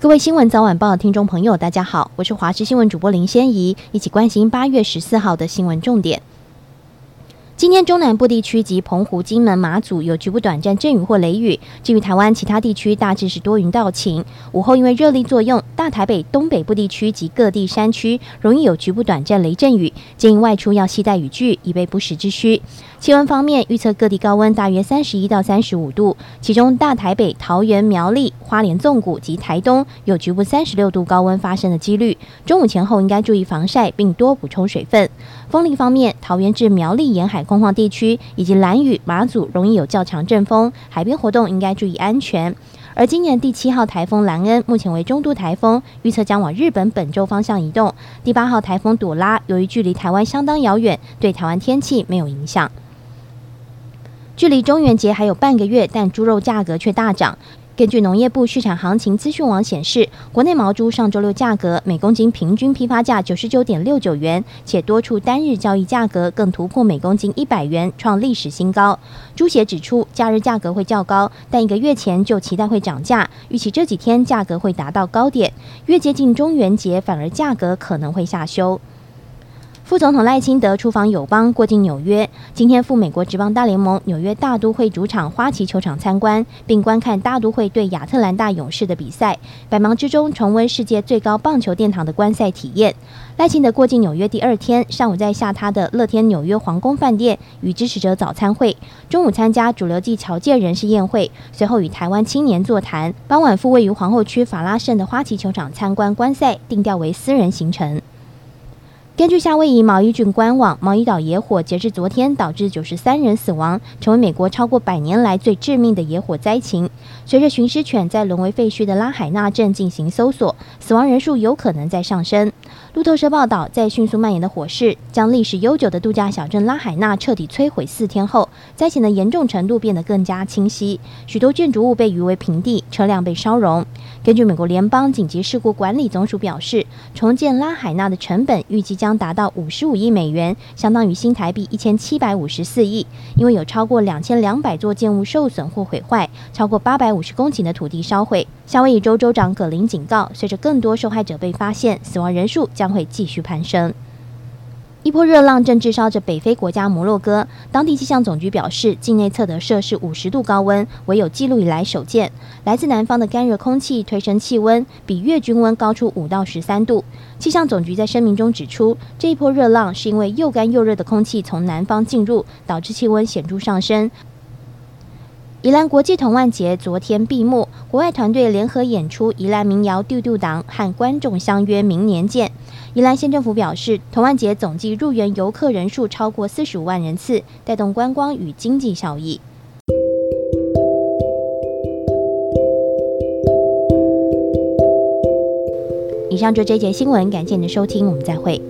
各位新闻早晚报的听众朋友，大家好，我是华视新闻主播林仙怡，一起关心八月十四号的新闻重点。今天中南部地区及澎湖、金门、马祖有局部短暂阵雨或雷雨。至于台湾其他地区，大致是多云到晴。午后因为热力作用，大台北东北部地区及各地山区容易有局部短暂雷阵雨，建议外出要携带雨具，以备不时之需。气温方面，预测各地高温大约三十一到三十五度，其中大台北、桃园、苗栗、花莲、纵谷及台东有局部三十六度高温发生的几率。中午前后应该注意防晒，并多补充水分。风力方面，桃园至苗栗沿海空旷地区以及兰屿、马祖容易有较强阵风，海边活动应该注意安全。而今年第七号台风兰恩目前为中度台风，预测将往日本本州方向移动。第八号台风朵拉由于距离台湾相当遥远，对台湾天气没有影响。距离中元节还有半个月，但猪肉价格却大涨。根据农业部畜产行情资讯网显示，国内毛猪上周六价格每公斤平均批发价九十九点六九元，且多处单日交易价格更突破每公斤一百元，创历史新高。猪协指出，假日价格会较高，但一个月前就期待会涨价，预期这几天价格会达到高点。越接近中元节，反而价格可能会下修。副总统赖清德出访友邦，过境纽约。今天赴美国职棒大联盟纽约大都会主场花旗球场参观，并观看大都会对亚特兰大勇士的比赛。百忙之中重温世界最高棒球殿堂的观赛体验。赖清德过境纽约第二天上午，在下榻的乐天纽约皇宫饭店与支持者早餐会，中午参加主流暨侨界人士宴会，随后与台湾青年座谈。傍晚赴位于皇后区法拉盛的花旗球场参观观赛，定调为私人行程。根据夏威夷毛伊郡官网，毛伊岛野火截至昨天导致九十三人死亡，成为美国超过百年来最致命的野火灾情。随着寻尸犬在沦为废墟的拉海纳镇进行搜索，死亡人数有可能在上升。路透社报道，在迅速蔓延的火势将历史悠久的度假小镇拉海纳彻底摧毁四天后，灾情的严重程度变得更加清晰，许多建筑物被夷为平地，车辆被烧融。根据美国联邦紧急事故管理总署表示，重建拉海纳的成本预计将将达到五十五亿美元，相当于新台币一千七百五十四亿。因为有超过两千两百座建物受损或毁坏，超过八百五十公顷的土地烧毁。夏威夷州州长葛林警告，随着更多受害者被发现，死亡人数将会继续攀升。一波热浪正炙烧着北非国家摩洛哥，当地气象总局表示，境内测得摄氏五十度高温，为有记录以来首见。来自南方的干热空气推升气温，比月均温高出五到十三度。气象总局在声明中指出，这一波热浪是因为又干又热的空气从南方进入，导致气温显著上升。宜兰国际童玩节昨天闭幕，国外团队联合演出宜兰民谣《丢丢党》，和观众相约明年见。宜兰县政府表示，童玩节总计入园游客人数超过四十五万人次，带动观光与经济效益。以上就这节新闻，感谢您的收听，我们再会。